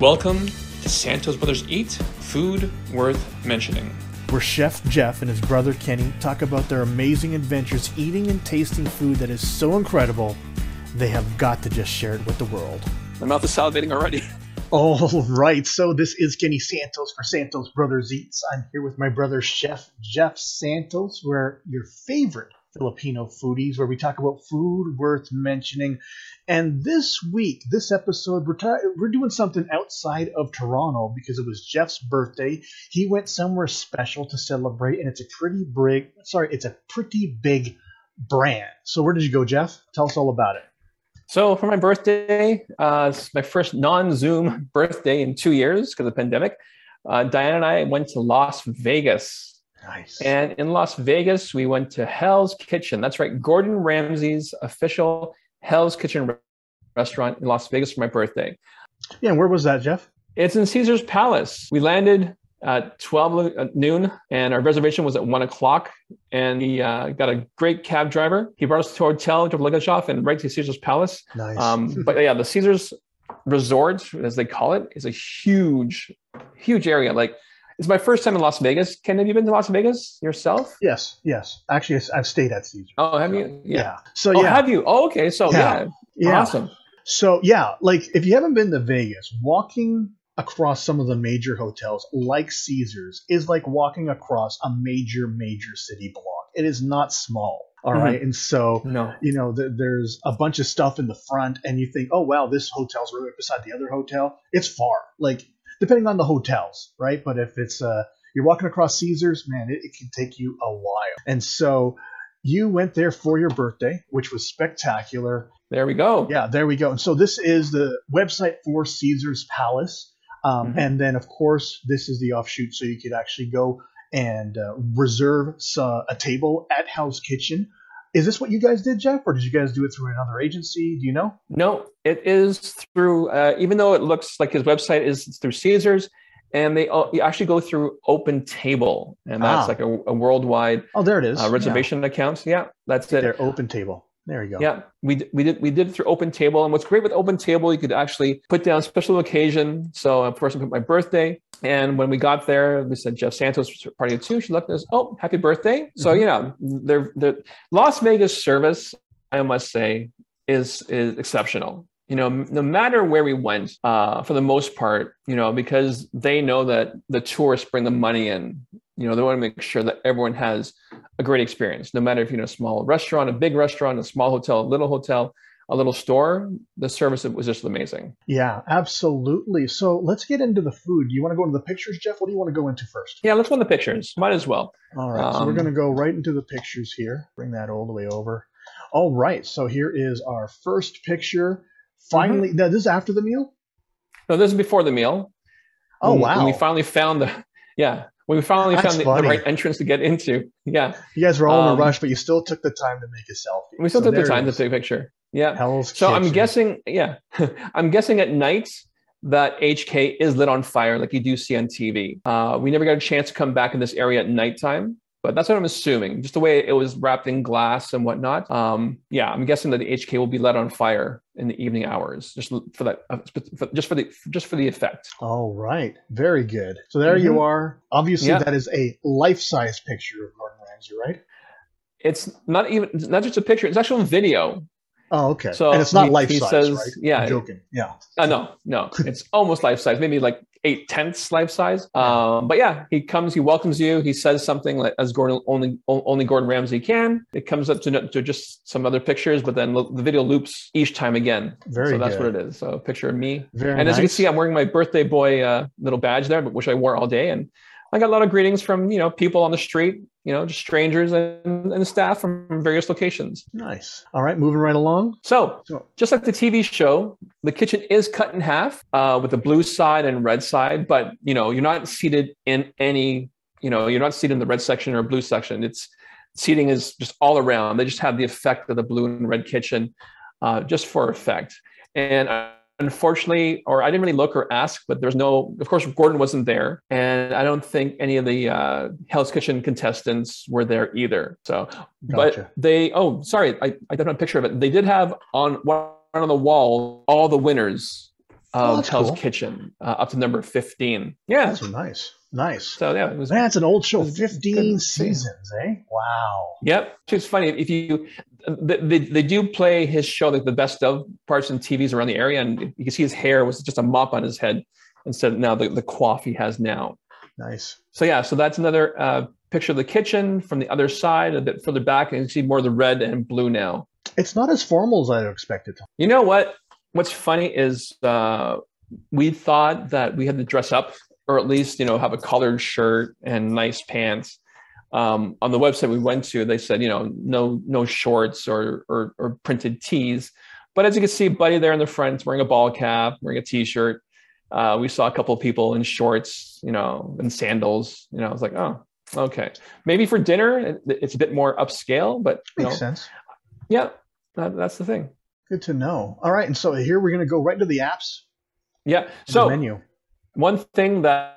Welcome to Santos Brothers Eat Food Worth Mentioning. where Chef Jeff and his brother Kenny talk about their amazing adventures eating and tasting food that is so incredible, they have got to just share it with the world. My mouth is salivating already. All right, so this is Kenny Santos for Santos Brothers Eats. I'm here with my brother Chef Jeff Santos, where your favorite Filipino foodies, where we talk about food worth mentioning. And this week, this episode, we're, ta- we're doing something outside of Toronto because it was Jeff's birthday. He went somewhere special to celebrate, and it's a pretty big, sorry, it's a pretty big brand. So where did you go, Jeff? Tell us all about it. So for my birthday, uh, it's my first non-Zoom birthday in two years because of the pandemic. Uh, Diane and I went to Las Vegas. Nice. And in Las Vegas, we went to Hell's Kitchen. That's right, Gordon Ramsay's official Hell's Kitchen restaurant in Las Vegas for my birthday. yeah, and where was that, Jeff? It's in Caesar's Palace. We landed at 12 noon, and our reservation was at 1 o'clock. And we uh, got a great cab driver. He brought us to a hotel, to luggage off, and right to Caesar's Palace. Nice. Um, but yeah, the Caesars Resort, as they call it, is a huge, huge area. Like, it's my first time in Las Vegas. Ken, have you been to Las Vegas yourself? Yes, yes. Actually, I've stayed at Caesar. Oh, have you? Yeah. So Oh, yeah, have you? Oh, okay. So Yeah. yeah, yeah. awesome. So yeah, like if you haven't been to Vegas, walking across some of the major hotels like Caesars is like walking across a major major city block. It is not small. All Mhm. right, and so No. you know th- there's a bunch of stuff in the front, and you think, oh wow, this hotel's right beside the other hotel. It's far, like depending on the hotels, right? But if it's uh you're walking across Caesars, man, it, it can take you a while. And so you went there for your birthday, which was spectacular. There we go. Yeah, there we go. And so this is the website for Caesar's Palace. Um, Mhm. And then, of course, this is the offshoot. So you could actually go and uh, reserve a table at Hell's Kitchen. Is this what you guys did, Jeff? Or did you guys do it through another agency? Do you know? No, it is through. Uh, even though it looks like his website is through Caesars, and they you actually go through Open Table, and that's Ah. like a, a worldwide Oh, there it is. uh, reservation accounts. Yeah, that's Yeah. it. Their open table. There you go. Yeah, we we did we did it through Open Table, and what's great with Open Table, you could actually put down special occasion. So uh, first, I put my birthday, and when we got there, we said Jeff Santos was party of two. She looked at us, oh, happy birthday! So Mhm. you know, the the Las Vegas service, I must say, is is exceptional. You know, no matter where we went, uh, for the most part, you know, because they know that the tourists bring the money in. You know, they want to make sure that everyone has a great experience, no matter if you're in a small restaurant, a big restaurant, a small hotel, a little hotel, a little store. The service was just amazing. Yeah, absolutely. So let's get into the food. Do you want to go into the pictures, Jeff? What do you want to go into first? Yeah, let's run the pictures. Might as well. All right, so we're Um, going to go right into the pictures here. Bring that all the way over. All right, so here is our first picture. Finally, Mm-hmm. now this is after the meal. No, this is before the meal. Oh wow! When we finally found the, yeah, we finally That's found the, the right entrance to get into. Yeah, you guys were all in um, a rush, but you still took the time to make a selfie. we still So took the time to take a picture. Yeah. Hell's So I'm guessing, yeah, I'm guessing at night that HK is lit on fire like you do see on TV. Uh, we never got a chance to come back in this area at nighttime, but that's what I'm assuming. Just the way it was wrapped in glass and whatnot. Um, yeah, I'm guessing that the HK will be lit on fire in the evening hours, just for that, uh, for- just for the just for the effect. All right, very good. So there you Mhm. are. Obviously, Yeah. that is a life-size picture of Gordon Ramsay, right? It's not even it's not just a picture; it's actual video. Oh, okay. So and it's not he- life-size, says- right? yeah. I'm joking. Yeah. Uh, no, no, it's almost life size, maybe like eight tenths life size. Um, but yeah, he comes, he welcomes you, he says something like as Gordon only only Gordon Ramsay can. It comes up to, to just some other pictures, but then the video loops each time again. Very so that's good. what it is. So a picture of me, Very and as you can see, I'm wearing my birthday boy uh, little badge there, but which I wore all day, and I got a lot of greetings from you know people on the street, you know, just strangers and, and staff from various locations. nice. All right, moving right along. So, So- just like the TV show, the kitchen is cut in half uh, with the blue side and red side, but you know you're not seated in any, you know, you're not seated in the red section or blue section. It's seating is just all around. They just have the effect of the blue and red kitchen, uh, just for effect. And unfortunately, or I didn't really look or ask, but there's no, of course, Gordon wasn't there. And I don't think any of the uh, Hell's Kitchen contestants were there either. So, Gotcha. but they, oh, sorry, I, I don't have a picture of it. They did have on one on the wall all the winners of that's Hell's cool. Kitchen uh, up to number 15. Yeah. That's nice. Nice. So yeah, it was Man, it's an old show. it was good 15 seasons, eh? Wow. Yep. It's funny if you they, they, do play his show like the best of parts and TVs around the area, and you can see his hair was just a mop on his head instead of now the, the coif he has now. Nice. So yeah, so that's another uh, picture of the kitchen from the other side, a bit further back, and you see more of the red and blue now. It's not as formal as I expected. You know what? What's funny is uh, we thought that we had to dress up, or at least you know have a collared shirt and nice pants. Um, on the website we went to, they said you know no no shorts or or, or printed tees. But as you can see, Buddy there in the front is wearing a ball cap, wearing a t-shirt. Uh, we saw a couple of people in shorts, you know, and sandals. You know, I was like, oh, okay. Maybe for dinner, it- it's a bit more upscale, but you Makes know, sense. yeah, that, that's the thing. Good to know. All right. And so here we're going to go right into the apps Yeah. So menu. one thing that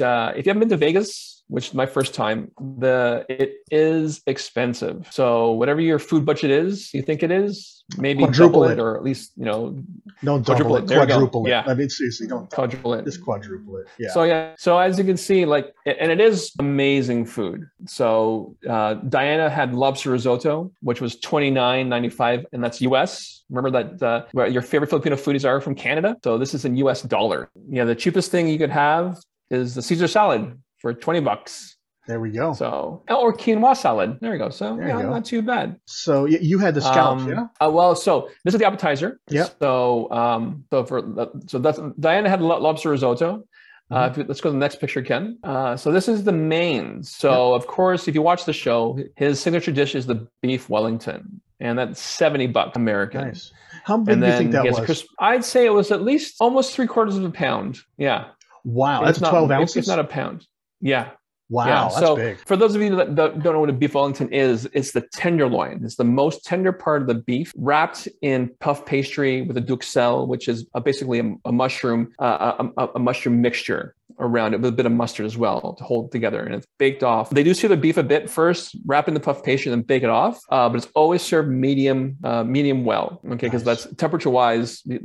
uh, if you haven't been to Vegas, which is my first time, the it is expensive. So whatever your food budget is, you think it is, maybe Quadruple it. it, or at least you know Don't quadruple it. it. There we go. Quadruple it. Yeah. I mean, seriously, don't quadruple it. Just quadruple it. Yeah. So yeah, so as you can see, like, and it is amazing food. So uh, Diana had lobster risotto, which was twenty nine ninety five, and that's U.S. Remember that uh, where your favorite Filipino foodies are from Canada. So this is in U.S. dollar. Yeah, the cheapest thing you could have is the Caesar salad for twenty bucks. there we go. So or quinoa salad. There we go. So There yeah, go. not too bad. So, you had the scallops, Um, yeah? uh, well, so this is the appetizer. Yeah. So, um, so for so that's Diana had lo- lobster risotto. Uh, if you- let's go to the next picture, Ken. Uh, so this is the main. So of course, if you watch the show, his signature dish is the beef Wellington, and that's seventy bucks American. Nice. How big do you think that was? crisp- I'd say it was at least almost three quarters of a pound. Yeah, wow, that's not- 12 ounces? If not a pound. Yeah. wow, yeah. that's so big. for those of you that don't know what a beef Wellington is, it's the tenderloin. It's the most tender part of the beef, wrapped in puff pastry with a duxelle, which is basically a, a mushroom, uh, a- a mushroom mixture around it with a bit of mustard as well to hold it together, and it's baked off. They do sear the beef a bit first, wrap in the puff pastry, and then bake it off. Uh, but it's always served medium, uh, medium well. Okay, because Nice. that's temperature wise. You,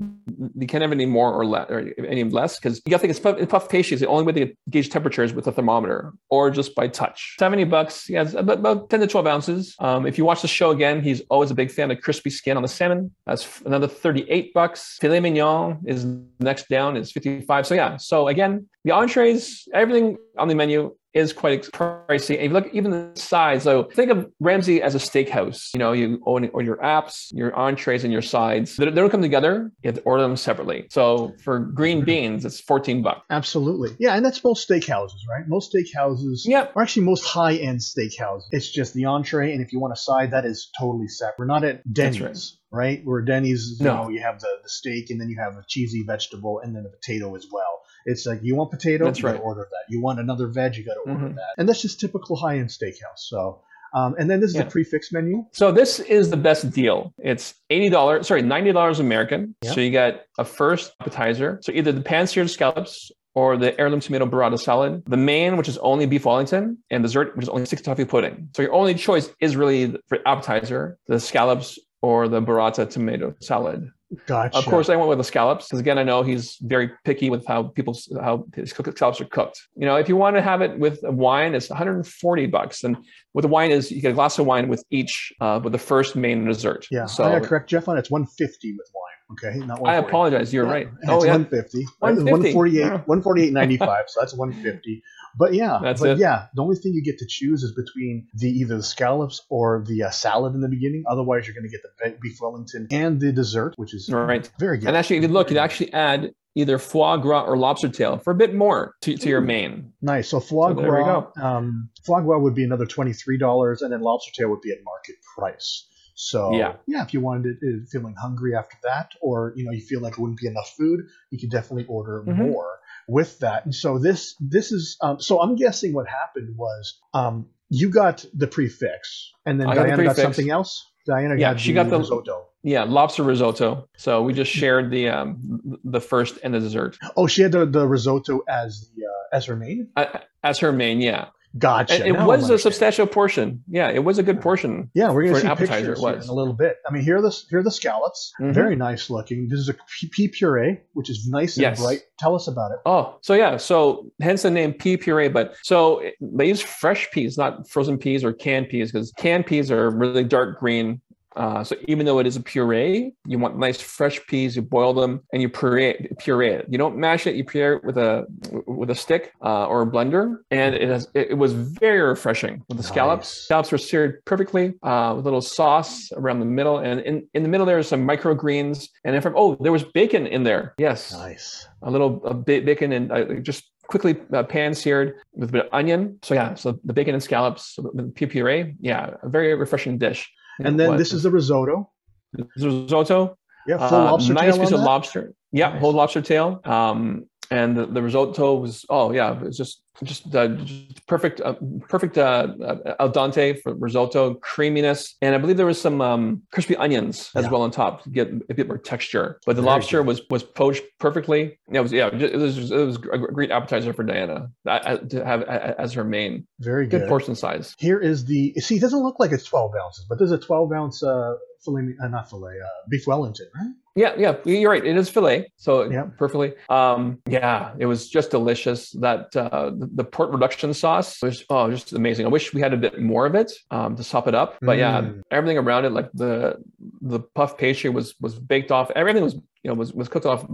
you can't have any more or less, or any less, because you got to think it's puff, puff pastry is the only way to gauge temperature is with a thermometer or just by touch. 70 bucks. Yeah, it's about, about 10 to 12 ounces. Um, if you watch the show again, he's always a big fan of crispy skin on the salmon. That's another 38 bucks. Filet mignon is next down is 55. So yeah. So again, the entrees, everything on the menu is quite pricey. And if you look even the sides, so think of Ramsay as a steakhouse. You know, you own, own your apps, your entrees, and your sides. They, don't come together. You have to order them separately. So for green mm-hmm. beans, it's 14 bucks. Absolutely. Yeah, and that's most steakhouses, right? Most steakhouses, Yep. or actually most high-end steakhouses. It's just the entree, and if you want a side, that is totally separate. We're not at Denny's, right? Where Denny's, you No. know, you have the, the steak, and then you have a cheesy vegetable, and then a potato as well. It's like you want potato, That's you gotta order that. You want another veg, you got to order Mhm. that. And that's just typical high-end steakhouse. So, um, and then this is Yeah. the prix fixe menu. So this is the best deal. It's eighty dollars, sorry, ninety dollars American. Yeah. So you get a first appetizer. So either the pan-seared scallops or the heirloom tomato burrata salad. The main, which is only beef Wellington, and dessert, which is only six toffee pudding. So your only choice is really for appetizer, the scallops or the burrata tomato salad. Gotcha. Of course, I went with the scallops because again, I know he's very picky with how people how his cook- scallops are cooked. You know, if you want to have it with wine, it's 140 bucks, and with the wine is you get a glass of wine with each uh, with the first main and dessert. Yeah, So I correct Jeff on it. It's 150 with wine. Okay, not I apologize. You're Yeah, right. It's Oh yeah, 150. 150. 148, Yeah. 148.95. so that's 150. But yeah, That's but it. yeah, the only thing you get to choose is between the either the scallops or the uh, salad in the beginning. Otherwise, you're going to get the beef Wellington and the dessert, which is right. very good. And actually, if you look, you'd actually add either foie gras or lobster tail for a bit more to, to your main. nice. So foie So gras, um, foie gras would be another twenty three dollars, and then lobster tail would be at market price. So Yeah. yeah, if you wanted it, uh, feeling hungry after that, or you know you feel like it wouldn't be enough food, you could definitely order Mhm. more with that. And so this this is um, so I'm guessing what happened was um, you got the prix fixe, and then I got the Diana got something else. Diana Yeah, got she the got the- risotto. Yeah, lobster risotto. So we just shared the um, the first and the dessert Oh, she had the, the risotto as the uh, as her main. Uh, as her main. Yeah. Gotcha. And it Now was a substantial portion. Yeah, it was a good portion. Yeah, we're gonna an see appetizer, pictures in a little bit. I mean, here are the here are the scallops. Mhm. Very nice looking. This is a pea- pea puree, which is nice and Yes. bright. Tell us about it. Oh, so yeah, so hence the name pea puree. But so they use fresh peas, not frozen peas or canned peas, because canned peas are really dark green. Uh, so even though it is a puree, you want nice fresh peas. You boil them and you puree puree it. You don't mash it. You puree it with a with a stick uh, or a blender, and it has it, was very refreshing with the scallops. Nice. Scallops were seared perfectly uh, with a little sauce around the middle, and in, in the middle there are some microgreens. And if oh, there was bacon in there. Yes, Nice. a little a bit bacon and uh, just quickly uh, pan seared with a bit of onion. So yeah, so the bacon and scallops with the puree. Yeah, a very refreshing dish. And then this is the risotto. the risotto. Yeah, full uh, lobster nice tail piece on of that? lobster. Yeah, Nice. whole lobster tail. Um, and the, the risotto was oh yeah, it was just just, uh, just perfect uh, perfect uh, uh, al dente for risotto creaminess, and I believe there was some um, crispy onions as Yeah. well on top to get a bit more texture. But the Very lobster good. was was poached perfectly. Yeah, it was yeah, it was it was a great appetizer for Diana uh, to have uh, as her main Very good good. portion size. Here is the. See, it doesn't look like it's 12 ounces, but there's a 12 ounce uh, filet, uh, not filet, uh, beef Wellington, right? Yeah, yeah, you're right. It is fillet, so Yeah. perfectly. Um, yeah, it was just delicious. That uh, the, the pork reduction sauce was oh, just amazing. I wish we had a bit more of it um, to sop it up. But yeah, Mm. everything around it, like the the puff pastry was was baked off. Everything was you know was was cooked off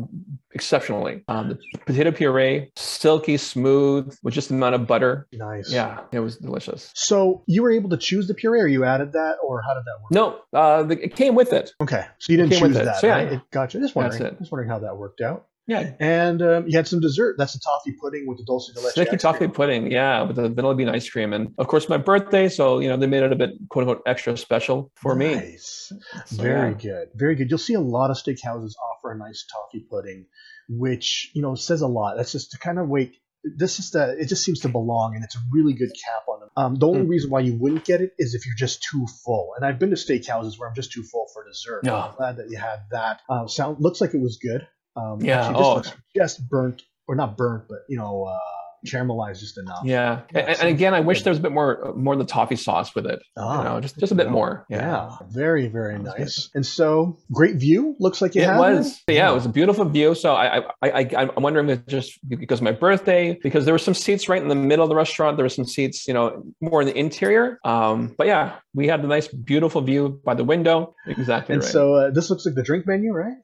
exceptionally. Um, the potato puree, silky smooth with just the amount of butter. Nice. Yeah, it was delicious. So you were able to choose the puree, or you added that, or how did that work? No, uh, the, it came with it. Okay, so you didn't choose that. So, yeah. right? It, gotcha. Just wondering. Just wondering how that worked out. Yeah, And um, you had some dessert. That's a toffee pudding with the dulce de leche. Sticky toffee cream. pudding, yeah, with the vanilla bean ice cream, and of course my birthday. So you know they made it a bit quote unquote extra special for me. Nice. So, Very yeah. good. Very good. You'll see a lot of steakhouses offer a nice toffee pudding, which you know says a lot. That's just to kind of wait. This is the. It just seems to belong, and it's a really good cap on them. Um, the only Mm. reason why you wouldn't get it is if you're just too full. And I've been to steakhouses where I'm just too full for dessert. Yeah. I'm glad that you had that. Um, sound looks like it was good. Um, Yeah, actually, oh. looks just burnt, or not burnt, but you know, uh, caramelized just enough. Yeah, Yeah, and, and again, I wish there was a bit more more of the toffee sauce with it. Ah, you know, just just a bit more. Yeah, very very Sounds good. nice. And so great view. Looks like you It was, yeah, it was a beautiful view. So I, I, I, I'm wondering if it's just because of my birthday, because there were some seats right in the middle of the restaurant. There were some seats, you know, more in the interior. Um, but yeah, we had a nice, beautiful view by the window. Exactly And right. so uh, this looks like the drink menu, right?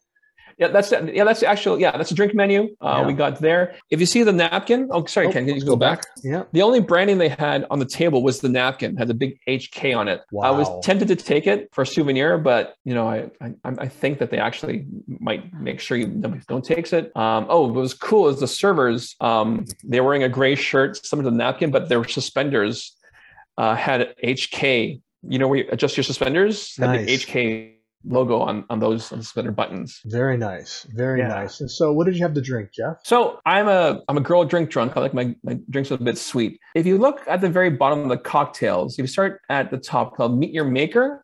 Yeah, that's yeah, that's the actual yeah, that's a drink menu uh, Yeah. we got there. If you see the napkin, oh sorry, Oh, Ken, can you go back? Yeah. The only branding they had on the table was the napkin, had a big HK on it. Wow. I was tempted to take it for a souvenir, but you know, I I, I think that they actually might make sure you nobody don't takes it. Um, oh, what was cool is the servers. Um, they were wearing a gray shirt, some of the napkin, but their suspenders uh, had HK. You know where you adjust your suspenders? Had the Nice. HK logo on on those on the suspender buttons. Very nice. Very Yeah. nice. And so what did you have to drink, Jeff? So I'm a I'm a girl drink drunk. I like my, my drinks a bit sweet. If you look at the very bottom of the cocktails, if you start at the top called Meet Your Maker,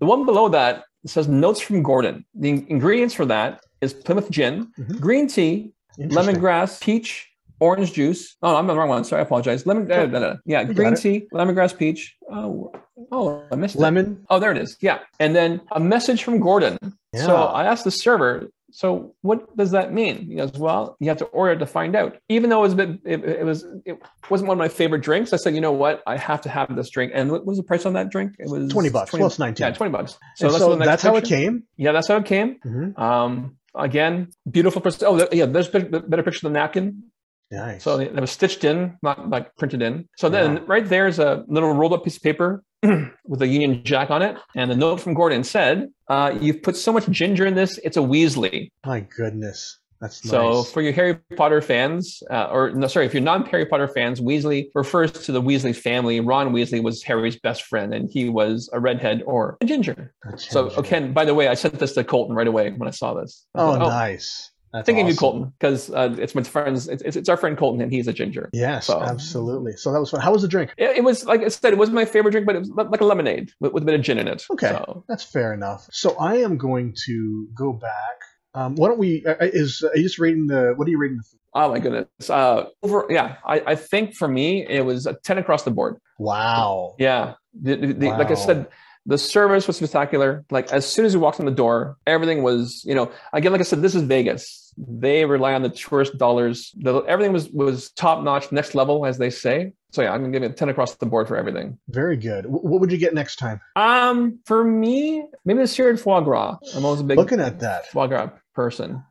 the one below that says Notes from Gordon. The ingredients for that is Plymouth gin, Mhm. green tea, lemongrass, peach, orange juice. Oh, I'm on the wrong one. Sorry, I apologize. Lemon, uh, no. yeah, green tea, lemongrass, peach. Oh, oh, I missed it. Lemon. Oh, there it is. Yeah, and then a message from Gordon. Yeah. So I asked the server, so what does that mean? He goes, well, you have to order to find out. Even though it was a bit, it, it was, it wasn't one of my favorite drinks. I said, you know what? I have to have this drink. And what was the price on that drink? It was 20 bucks. Well, it's 19. Yeah, 20 bucks. So, so to the next that's how it came. Yeah, that's how it came. Mhm. Um, again, beautiful. Pres- oh, yeah, there's a better picture of the napkin. Nice. So it was stitched in, not like printed in. So then Yeah. right there is a little rolled up piece of paper with a Union Jack on it. And the note from Gordon said, uh, You've put so much ginger in this, it's a Weasley. My goodness. That's nice. So for your Harry Potter fans, uh, or no, sorry, if you're non-Harry Potter fans, Weasley refers to the Weasley family. Ron Weasley was Harry's best friend, and he was a redhead or a ginger. So, ginger. okay, by the way, I sent this to Colton right away when I saw this. I Oh, thought, nice. That's Thinking of you, awesome. Colton, because uh, it's my friends. It's, it's, our friend Colton, and he's a ginger. Yes, So- absolutely. So that was fun. How was the drink? It, it was like I said, it wasn't my favorite drink, but it was like a lemonade with, with a bit of gin in it. Okay. So, That's fair enough. So I am going to go back Um, why don't we? Uh, is uh, are you just rating the? What are you rating the food? Oh my goodness. Uh, over, yeah, I, I think for me it was a ten across the board. Wow. Yeah, the, the, Wow. like I said, the service was spectacular. Like as soon as we walked in the door, everything was, you know, again, like I said, this is Vegas. They rely on the tourist dollars. The, everything was was top notch, next level, as they say. So yeah, I'm gonna give it ten across the board for everything. Very good. What would you get next time? Um, for me, maybe the seared foie gras. I'm always a big Looking at that, foie gras person.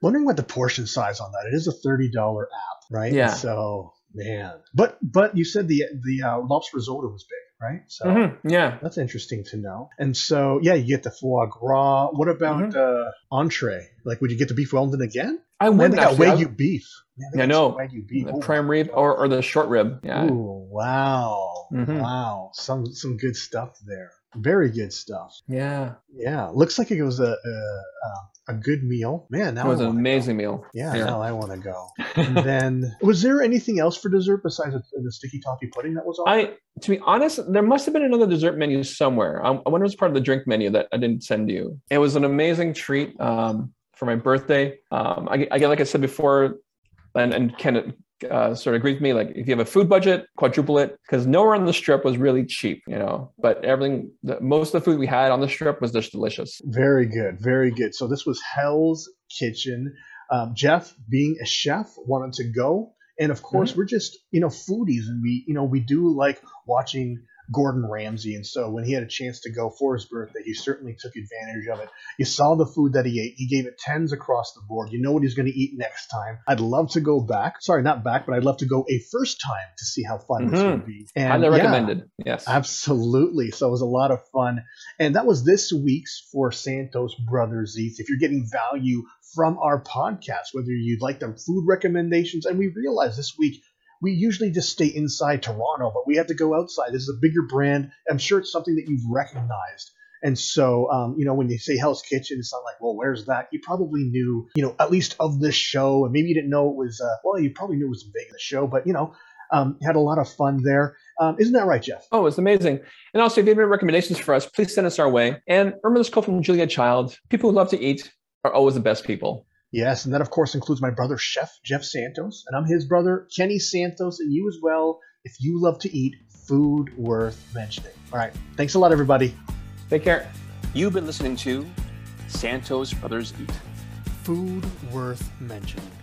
wondering what the portion size on that. It is a thirty dollar app, right? Yeah. So man, but but you said the the uh, lobster risotto was big, right? So. Mhm, Yeah. That's interesting to know. And so, yeah, you get the foie gras. What about uh, entree? Like, would you get the beef Wellington again? I would they got actually. I- Wagyu beef. Man, Yeah, I know. Wagyu beef. the Oh prime rib or, or the short rib. Yeah. Ooh, wow, Mhm. wow, some some good stuff there. Very good stuff. Yeah. Yeah, looks like it was a a, a good meal. Man, that was an amazing meal. Yeah, now I want to go. And then, was there anything else for dessert besides the, sticky toffee pudding that was on? I, to be honest, there must have been another dessert menu somewhere. I, I wonder if it was part of the drink menu that I didn't send you. It was an amazing treat um, for my birthday. Um, I, I, like I said before, and, and Ken uh, sort of agreed with me. Like, if you have a food budget, quadruple it, because nowhere on the strip was really cheap, you know. But everything, the, most of the food we had on the strip was just delicious. Very good, very good. So this was Hell's Kitchen. Um, Jeff, being a chef, wanted to go, and of course, we're just you know foodies, and we you know we do like watching Gordon Ramsay, and so when he had a chance to go for his birthday, he certainly took advantage of it. You saw the food that he ate; he gave it tens across the board. You know what he's going to eat next time. I'd love to go back. Sorry, not back, but I'd love to go a first time to see how fun this Mhm. would be. And Highly yeah, recommended. Yes. Absolutely. So it was a lot of fun. And that was this week's for Santos Brothers Eats. If you're getting value from our podcast, whether you'd like them food recommendations, and we realize this week we usually just stay inside Toronto, but we have to go outside. This is a bigger brand. I'm sure it's something that you've recognized. And so, um, you know, when you say Hell's Kitchen, it's not like, well, where's that? You probably knew, you know, at least of this show, and maybe you didn't know it was, uh, well, you probably knew it was a Vegas show, but, you know, um, had a lot of fun there. Um, isn't that right, Jeff? Oh, it's amazing. And also, if you have any recommendations for us, please send us our way. And remember this quote from Julia Child People who love to eat are always the best people. Yes, and that of course includes my brother Chef Jeff Santos, and I'm his brother Kenny Santos, and you as well. If you love to eat, food worth mentioning. All right, thanks a lot, everybody. Take care. You've been listening to Santos Brothers Eat. Food worth mentioning.